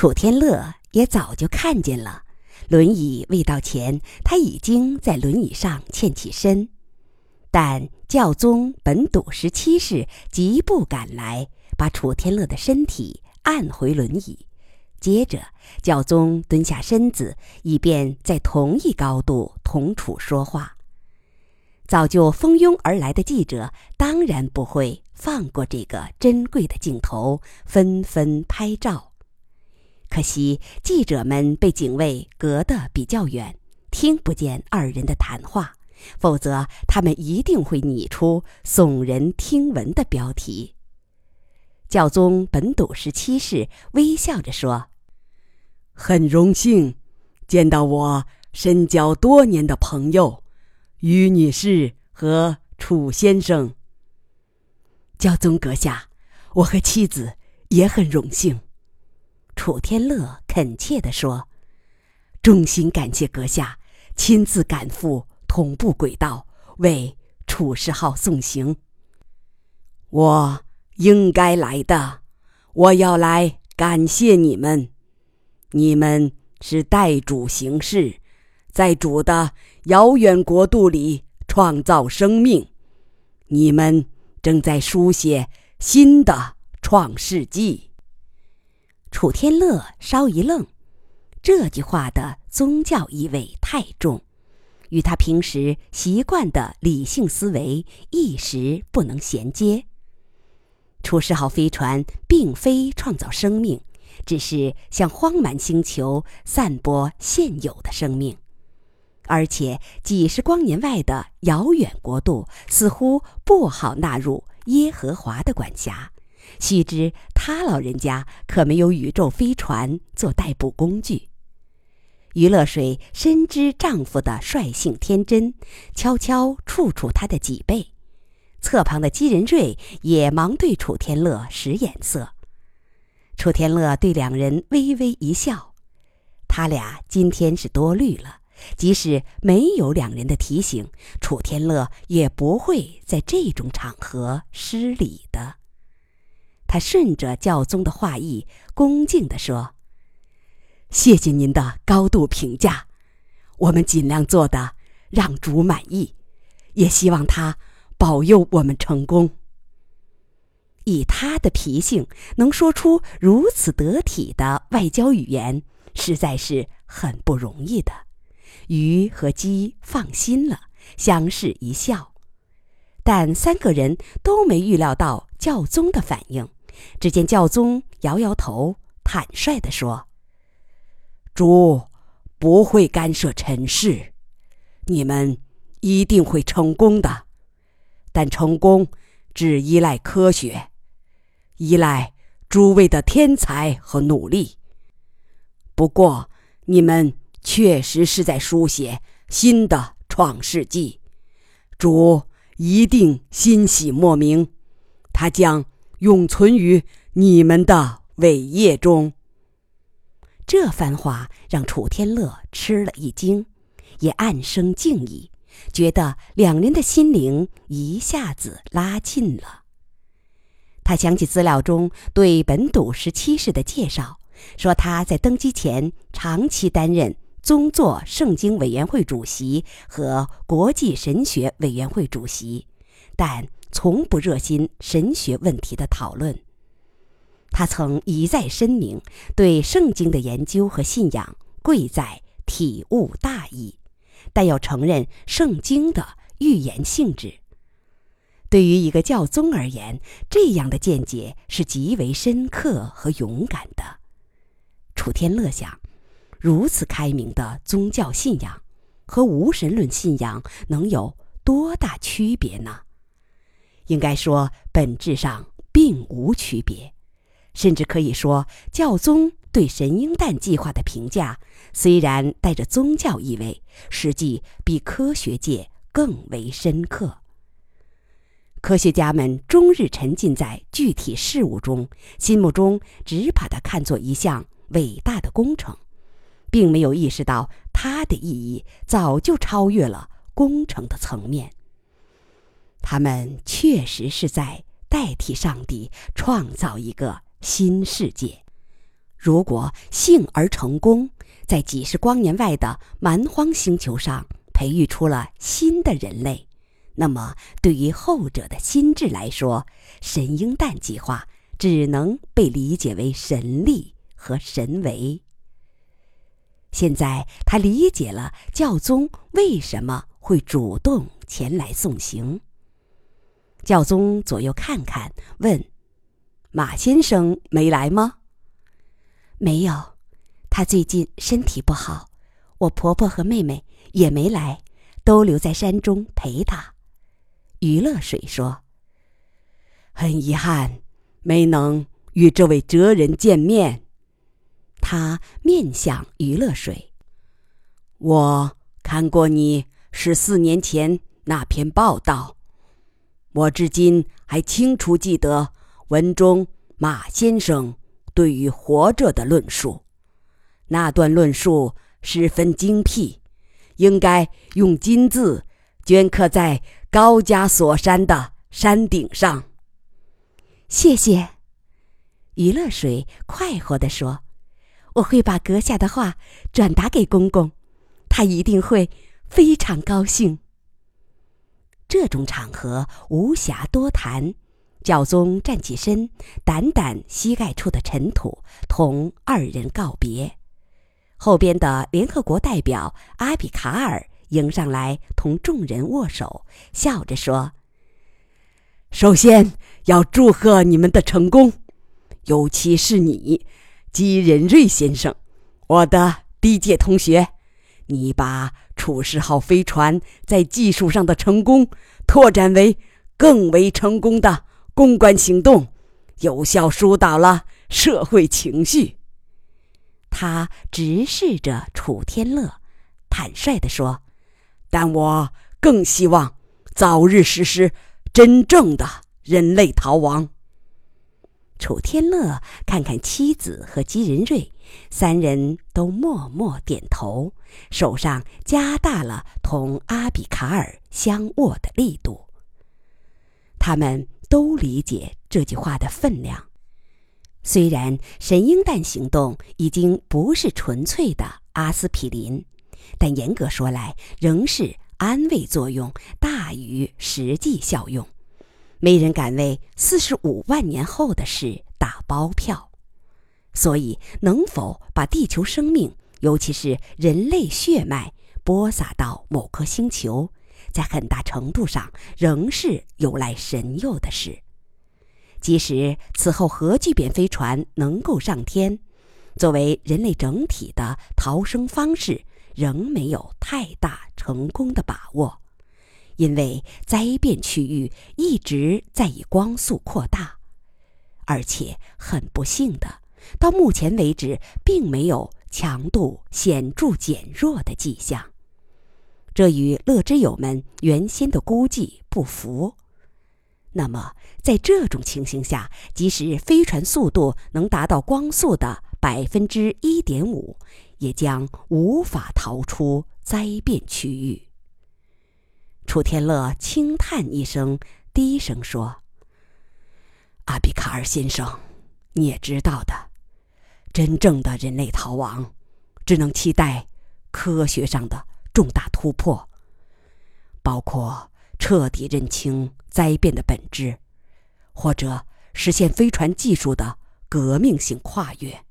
楚天乐也早就看见了，轮椅未到前，他已经在轮椅上欠起身。但教宗本笃十七世急步赶来，把楚天乐的身体按回轮椅。接着，教宗蹲下身子，以便在同一高度同楚说话。早就蜂拥而来的记者当然不会放过这个珍贵的镜头，纷纷拍照。可惜记者们被警卫隔得比较远，听不见二人的谈话，否则他们一定会拟出耸人听闻的标题。教宗本笃十七世微笑着说：“很荣幸见到我深交多年的朋友。”于女士和楚先生，教宗阁下，我和妻子也很荣幸。楚天乐恳切地说：“衷心感谢阁下亲自赶赴同步轨道，为楚世号送行。我应该来的，我要来感谢你们。你们是代主行事。”在主的遥远国度里创造生命，你们正在书写新的创世纪。楚天乐稍一愣，这句话的宗教意味太重，与他平时习惯的理性思维一时不能衔接。楚世号飞船并非创造生命，只是向荒蛮星球散播现有的生命。而且几十光年外的遥远国度似乎不好纳入耶和华的管辖。须知他老人家可没有宇宙飞船做代步工具。余乐水深知丈夫的率性天真，悄悄触触他的脊背。侧旁的姬仁瑞也忙对楚天乐使眼色。楚天乐对两人微微一笑，他俩今天是多虑了。即使没有两人的提醒，楚天乐也不会在这种场合失礼的。他顺着教宗的话意，恭敬地说：“谢谢您的高度评价，我们尽量做的让主满意，也希望他保佑我们成功。”以他的脾性，能说出如此得体的外交语言，实在是很不容易的。鱼和鸡放心了，相视一笑，但三个人都没预料到教宗的反应。只见教宗摇摇头，坦率地说：“主不会干涉尘世，你们一定会成功的。但成功只依赖科学，依赖诸位的天才和努力。不过你们。”确实是在书写新的创世纪，主一定欣喜莫名，他将永存于你们的伟业中。这番话让楚天乐吃了一惊，也暗生敬意，觉得两人的心灵一下子拉近了。他想起资料中对本笃十七世的介绍，说他在登基前长期担任。宗座圣经委员会主席和国际神学委员会主席，但从不热心神学问题的讨论。他曾一再声明，对圣经的研究和信仰贵在体悟大义，但要承认圣经的预言性质。对于一个教宗而言，这样的见解是极为深刻和勇敢的。楚天乐想。如此开明的宗教信仰，和无神论信仰能有多大区别呢？应该说，本质上并无区别，甚至可以说，教宗对神鹰蛋计划的评价虽然带着宗教意味，实际比科学界更为深刻。科学家们终日沉浸在具体事物中，心目中只把它看作一项伟大的工程。并没有意识到它的意义早就超越了工程的层面。他们确实是在代替上帝创造一个新世界。如果幸而成功，在几十光年外的蛮荒星球上培育出了新的人类，那么对于后者的心智来说，神鹰蛋计划只能被理解为神力和神为。现在他理解了教宗为什么会主动前来送行。教宗左右看看，问：“马先生没来吗？”没有，他最近身体不好，我婆婆和妹妹也没来，都留在山中陪他。余乐水说：“很遗憾，没能与这位哲人见面。”他面向余乐水：“我看过你十四年前那篇报道，我至今还清楚记得文中马先生。”对于活着的论述，那段论述十分精辟，应该用金字镌刻在高加索山的山顶上。谢谢，余乐水快活地说：“我会把阁下的话转达给公公，他一定会非常高兴。”这种场合无暇多谈。教宗站起身，掸掸膝盖处的尘土，同二人告别。后边的联合国代表阿比卡尔迎上来，同众人握手，笑着说：“首先要祝贺你们的成功，尤其是你，基仁瑞先生，我的第一届同学，你把楚世号飞船在技术上的成功拓展为更为成功的。”公关行动有效疏导了社会情绪。他直视着楚天乐，坦率地说：“但我更希望早日实施真正的人类逃亡。”楚天乐看看妻子和姬仁瑞，三人都默默点头，手上加大了同阿比卡尔相握的力度。他们。都理解这句话的分量。虽然神鹰蛋行动已经不是纯粹的阿司匹林，但严格说来，仍是安慰作用大于实际效用。没人敢为四十五万年后的事打包票。所以，能否把地球生命，尤其是人类血脉，播撒到某颗星球？在很大程度上仍是有赖神佑的事。即使此后核聚变飞船能够上天，作为人类整体的逃生方式，仍没有太大成功的把握，因为灾变区域一直在以光速扩大，而且很不幸的，到目前为止并没有强度显著减弱的迹象。这与乐之友们原先的估计不符。那么，在这种情形下，即使飞船速度能达到光速的百分之一点五，也将无法逃出灾变区域。楚天乐轻叹一声，低声说：“阿比卡尔先生，你也知道的，真正的人类逃亡，只能期待科学上的。”重大突破，包括彻底认清灾变的本质，或者实现飞船技术的革命性跨越。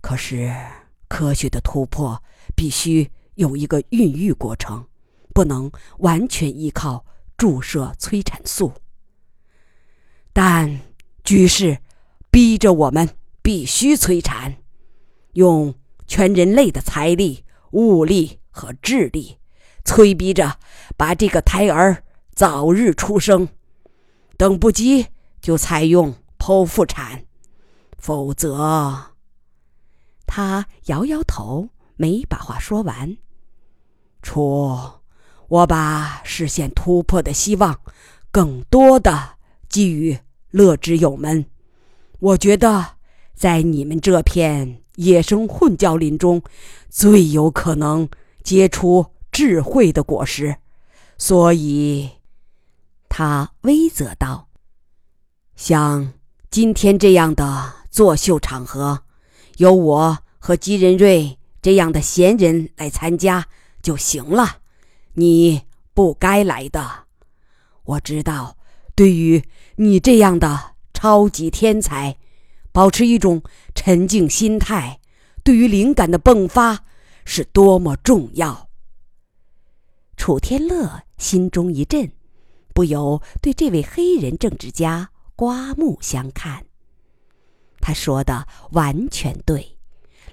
可是，科学的突破必须有一个孕育过程，不能完全依靠注射催产素。但局势逼着我们必须催产，用全人类的财力。物力和智力，催逼着把这个胎儿早日出生，等不及就采用剖腹产，否则……他摇摇头，没把话说完。初，我把实现突破的希望，更多的寄予乐之友们。我觉得，在你们这片……野生混交林中，最有可能结出智慧的果实，所以，他威责道：“像今天这样的作秀场合，由我和吉仁瑞这样的闲人来参加就行了。你不该来的。我知道，对于你这样的超级天才，保持一种沉静心态，对于灵感的迸发是多么重要。楚天乐心中一震，不由对这位黑人政治家刮目相看。他说的完全对，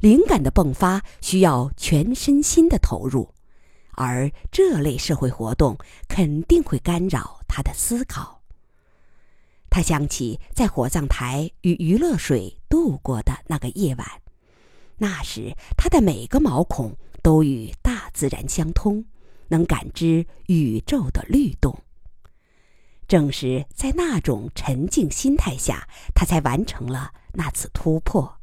灵感的迸发需要全身心的投入，而这类社会活动肯定会干扰他的思考。他想起在火葬台与余乐水度过的那个夜晚，那时他的每个毛孔都与大自然相通。能感知宇宙的律动。正是在那种沉静心态下，他才完成了那次突破。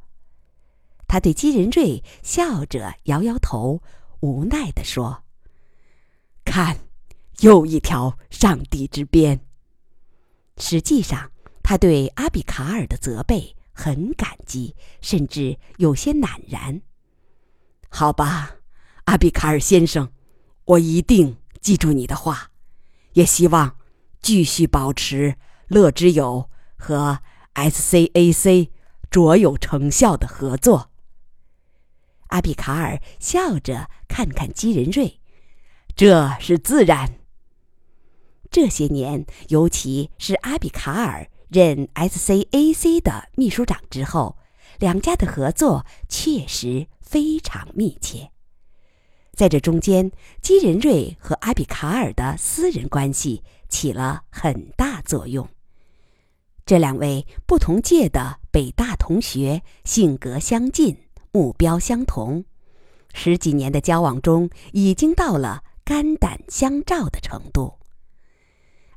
他对姬仁瑞笑着摇摇头，无奈地说：“看，又一条上帝之鞭。”实际上，他对阿比卡尔的责备很感激，甚至有些赧然。好吧，阿比卡尔先生。我一定记住你的话，也希望继续保持乐之友和 SCAC 卓有成效的合作。阿比卡尔笑着看看基仁瑞，这是自然。这些年，尤其是阿比卡尔任 SCAC 的秘书长之后，两家的合作确实非常密切。在这中间，基仁瑞和阿比卡尔的私人关系起了很大作用。这两位不同届的北大同学，性格相近，目标相同，十几年的交往中，已经到了肝胆相照的程度。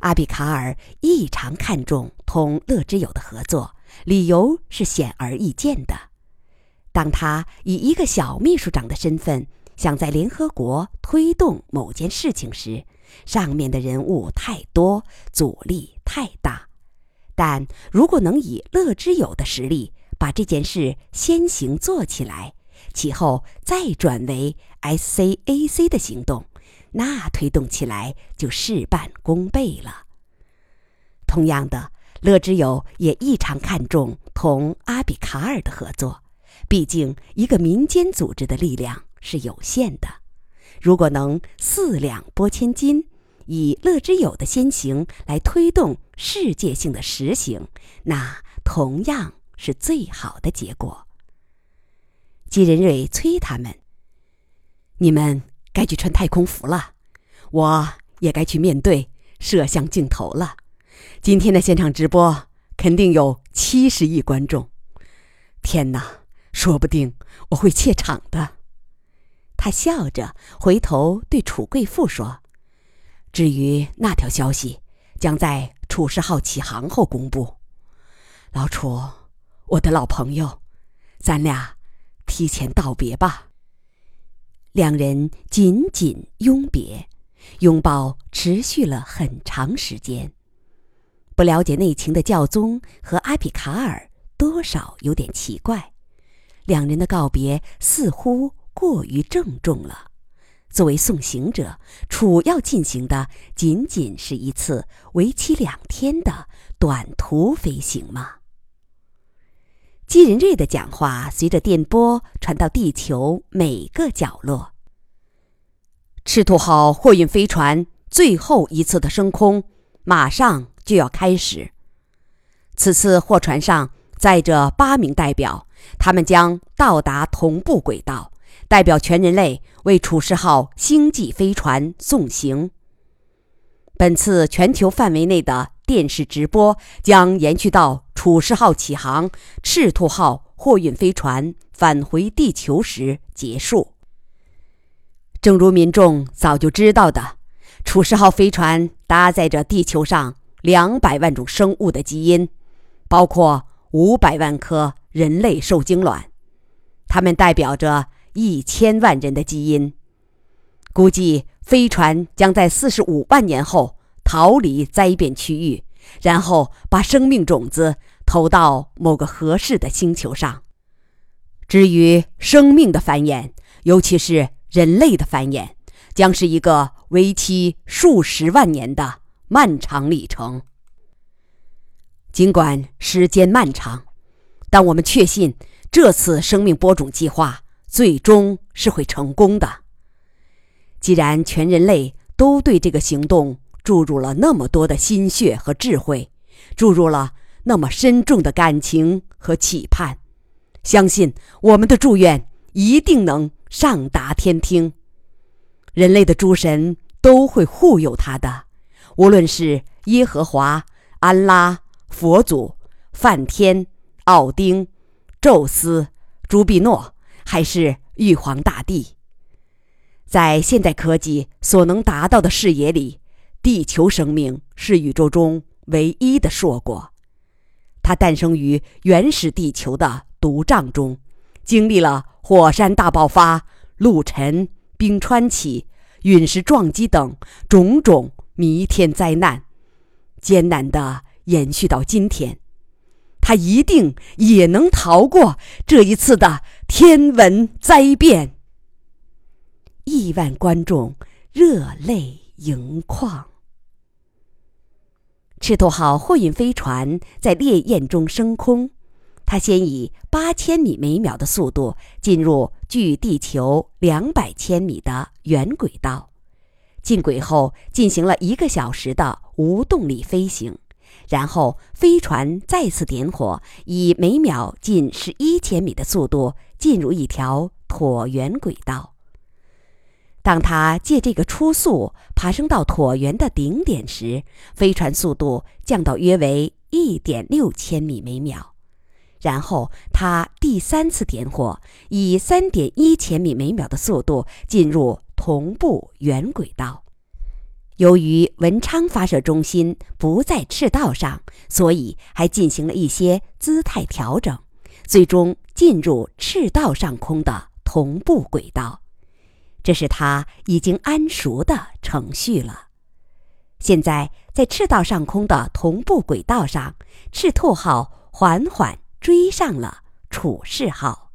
阿比卡尔异常看重同乐之友的合作，理由是显而易见的。当他以一个小秘书长的身份，想在联合国推动某件事情时，上面的人物太多，阻力太大。但如果能以乐之友的实力把这件事先行做起来，其后再转为 SCAC 的行动，那推动起来就事半功倍了。同样的，乐之友也异常看重同阿比卡尔的合作，毕竟一个民间组织的力量。是有限的，如果能四两拨千斤，以乐之友的先行来推动世界性的实行，那同样是最好的结果。季仁瑞催他们：“你们该去穿太空服了，我也该去面对摄像镜头了。今天的现场直播肯定有七十亿观众，天哪，说不定我会怯场的。”他笑着回头对楚贵妇说：“至于那条消息，将在楚世号起航后公布。老楚，我的老朋友，咱俩提前道别吧。”两人紧紧拥别，拥抱持续了很长时间。不了解内情的教宗和阿比卡尔多少有点奇怪，两人的告别似乎。过于郑重了。作为送行者，楚要进行的仅仅是一次为期两天的短途飞行吗？基仁瑞的讲话随着电波传到地球每个角落。赤兔号货运飞船最后一次的升空马上就要开始。此次货船上载着八名代表，他们将到达同步轨道。代表全人类为楚世号星际飞船送行。本次全球范围内的电视直播将延续到楚世号起航、赤兔号货运飞船返回地球时结束。正如民众早就知道的，楚世号飞船搭载着地球上两百万种生物的基因，包括五百万颗人类受精卵，它们代表着。一千万人的基因，估计飞船将在四十五万年后逃离灾变区域，然后把生命种子投到某个合适的星球上。至于生命的繁衍，尤其是人类的繁衍，将是一个为期数十万年的漫长历程。尽管时间漫长，但我们确信这次生命播种计划最终是会成功的。既然全人类都对这个行动注入了那么多的心血和智慧，注入了那么深重的感情和期盼，相信我们的祝愿一定能上达天听。人类的诸神都会护佑他的，无论是耶和华、安拉。佛祖、梵天、奥丁、宙斯、朱庇诺，还是玉皇大帝，在现代科技所能达到的视野里，地球生命是宇宙中唯一的硕果。它诞生于原始地球的毒瘴中，经历了火山大爆发、陆沉、冰川起、陨石撞击等种种弥天灾难，艰难的。延续到今天，他一定也能逃过这一次的天文灾变。亿万观众热泪盈眶。赤兔号货运飞船在烈焰中升空，它先以八千米每秒的速度进入距地球两百千米的圆轨道，进轨后进行了一个小时的无动力飞行。然后，飞船再次点火，以每秒近十一千米的速度进入一条椭圆轨道。当它借这个初速爬升到椭圆的顶点时，飞船速度降到约为一点六千米每秒。然后，它第三次点火，以三点一千米每秒的速度进入同步圆轨道。由于文昌发射中心不在赤道上，所以还进行了一些姿态调整，最终进入赤道上空的同步轨道。这是他已经安熟的程序了。现在在赤道上空的同步轨道上，赤兔号缓缓追上了楚士号。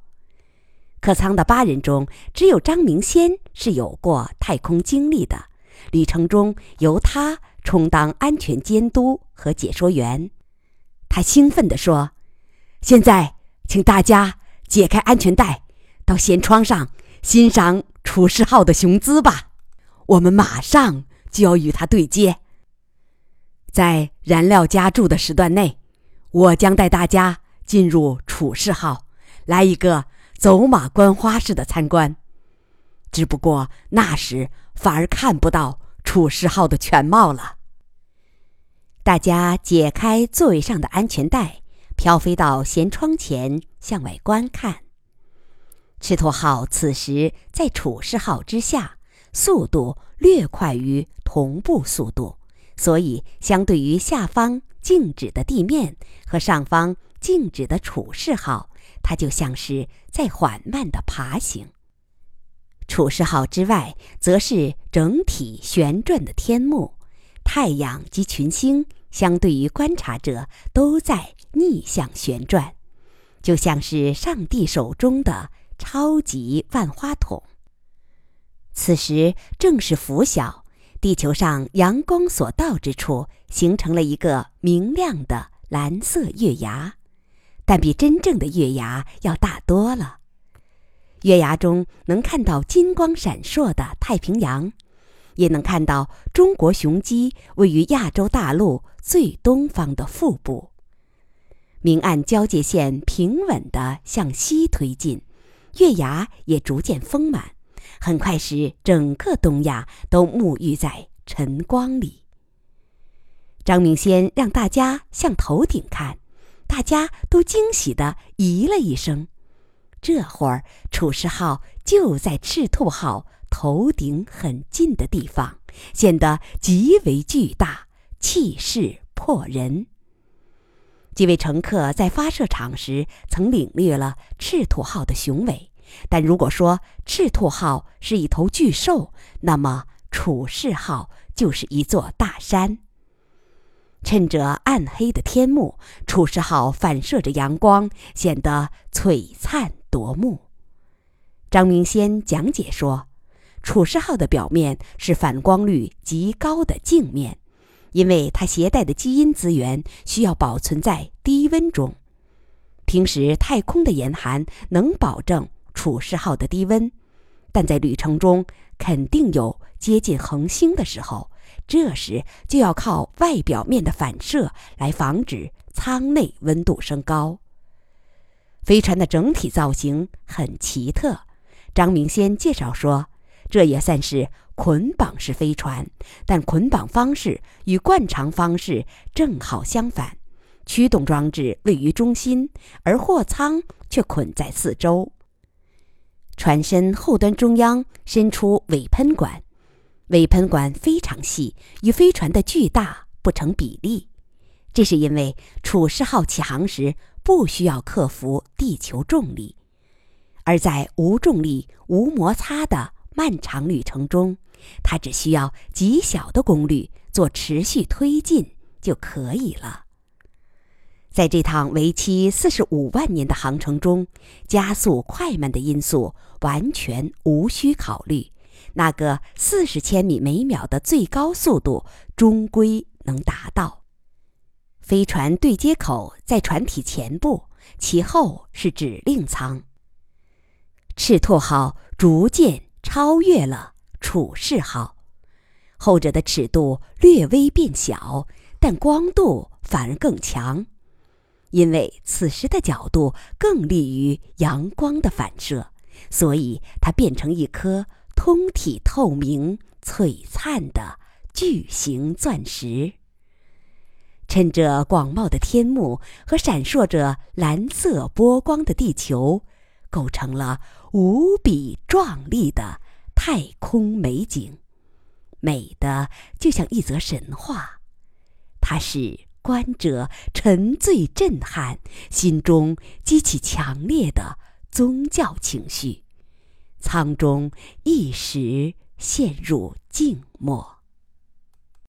客舱的八人中，只有张明先是有过太空经历的。旅程中由他充当安全监督和解说员，他兴奋地说：“现在，请大家解开安全带，到舷窗上欣赏楚世号的雄姿吧。我们马上就要与它对接。在燃料加注的时段内，我将带大家进入楚世号，来一个走马观花式的参观。”只不过那时反而看不到楚世号的全貌了。大家解开座位上的安全带，飘飞到舷窗前向外观看。赤兔号此时在楚世号之下，速度略快于同步速度，所以相对于下方静止的地面和上方静止的楚世号，它就像是在缓慢的爬行。楚世号之外，则是整体旋转的天幕，太阳及群星相对于观察者都在逆向旋转，就像是上帝手中的超级万花筒。此时正是拂晓，地球上阳光所到之处，形成了一个明亮的蓝色月牙，但比真正的月牙要大多了。月牙中能看到金光闪烁的太平洋，也能看到中国雄鸡位于亚洲大陆最东方的腹部。明暗交界线平稳地向西推进，月牙也逐渐丰满，很快使整个东亚都沐浴在晨光里。张明先让大家向头顶看，大家都惊喜地咦了一声。这会儿，楚世号就在赤兔号头顶很近的地方，显得极为巨大，气势迫人。几位乘客在发射场时曾领略了赤兔号的雄伟，但如果说赤兔号是一头巨兽，那么楚氏号就是一座大山。趁着暗黑的天幕，楚世号反射着阳光，显得璀璨。夺目。张明先讲解说，楚世号的表面是反光率极高的镜面，因为它携带的基因资源需要保存在低温中。平时太空的严寒能保证楚世号的低温，但在旅程中肯定有接近恒星的时候，这时就要靠外表面的反射来防止舱内温度升高。飞船的整体造型很奇特。张明先介绍说，这也算是捆绑式飞船，但捆绑方式与惯常方式正好相反。驱动装置位于中心，而货舱却捆在四周。船身后端中央伸出尾喷管，尾喷管非常细，与飞船的巨大不成比例。这是因为楚世号起航时不需要克服地球重力。而在无重力、无摩擦的漫长旅程中，它只需要极小的功率做持续推进就可以了。在这趟为期四十五万年的航程中，加速快慢的因素完全无需考虑，那个四十千米每秒的最高速度终归能达到。飞船对接口在船体前部，其后是指令舱。赤兔号逐渐超越了处事好，后者的尺度略微变小，但光度反而更强，因为此时的角度更利于阳光的反射，所以它变成一颗通体透明、璀璨的巨型钻石。趁着广袤的天幕和闪烁着蓝色波光的地球。构成了无比壮丽的太空美景，美的就像一则神话。它使观者沉醉震撼，心中激起强烈的宗教情绪，舱中一时陷入静默。